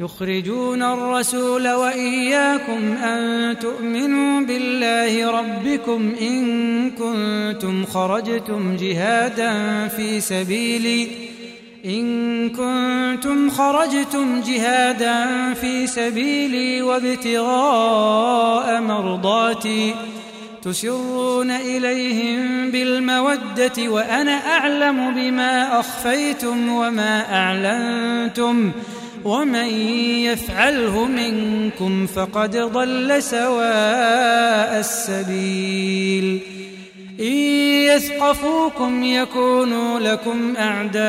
يخرجون الرسول وإياكم أن تؤمنوا بالله ربكم إن كنتم خرجتم جهادا في سبيلي إن كنتم خرجتم جهادا في سبيلي وابتغاء مرضاتي تسرون إليهم بالمودة وأنا أعلم بما أخفيتم وما أعلنتم ومن يفعله منكم فقد ضل سواء السبيل. إن يثقفوكم يكونوا لكم أعداء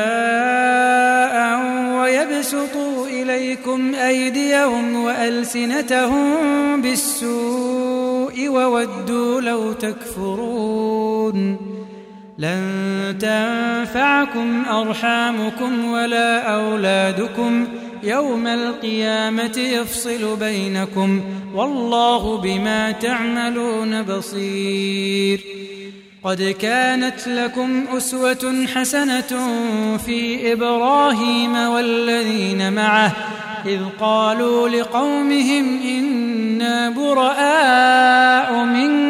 ويبسطوا إليكم أيديهم وألسنتهم بالسوء وودوا لو تكفرون. لن تنفعكم أرحامكم ولا أولادكم يوم القيامة يفصل بينكم والله بما تعملون بصير قد كانت لكم أسوة حسنة في إبراهيم والذين معه إذ قالوا لقومهم إنا براء منكم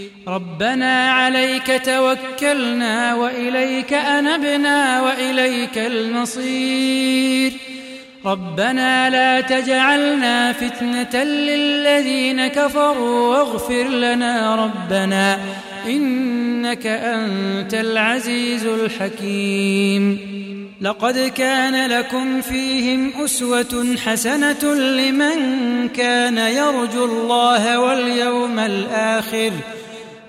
ربنا عليك توكلنا وإليك أنبنا وإليك المصير. ربنا لا تجعلنا فتنة للذين كفروا واغفر لنا ربنا إنك أنت العزيز الحكيم. لقد كان لكم فيهم أسوة حسنة لمن كان يرجو الله واليوم الآخر.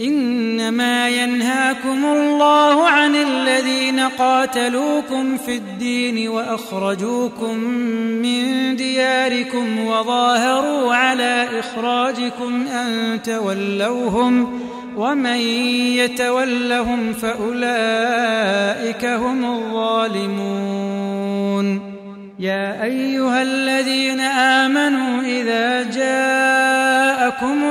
إنما ينهاكم الله عن الذين قاتلوكم في الدين وأخرجوكم من دياركم وظاهروا على إخراجكم أن تولوهم ومن يتولهم فأولئك هم الظالمون. يا أيها الذين آمنوا إذا جاءكم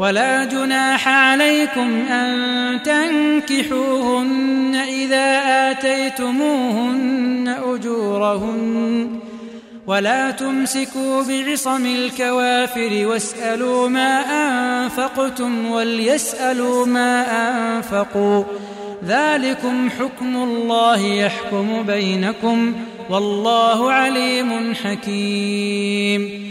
ولا جناح عليكم أن تنكحوهن إذا آتيتموهن أجورهن ولا تمسكوا بعصم الكوافر واسألوا ما أنفقتم وليسألوا ما أنفقوا ذلكم حكم الله يحكم بينكم والله عليم حكيم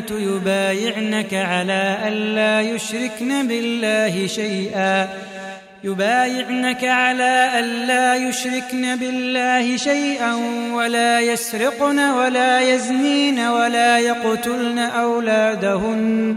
المؤمنات يبايعنك على ألا يشركن بالله شيئا. يبايعنك على ألا يشركن بالله شيئا ولا يسرقن ولا يزنين ولا يقتلن أولادهن.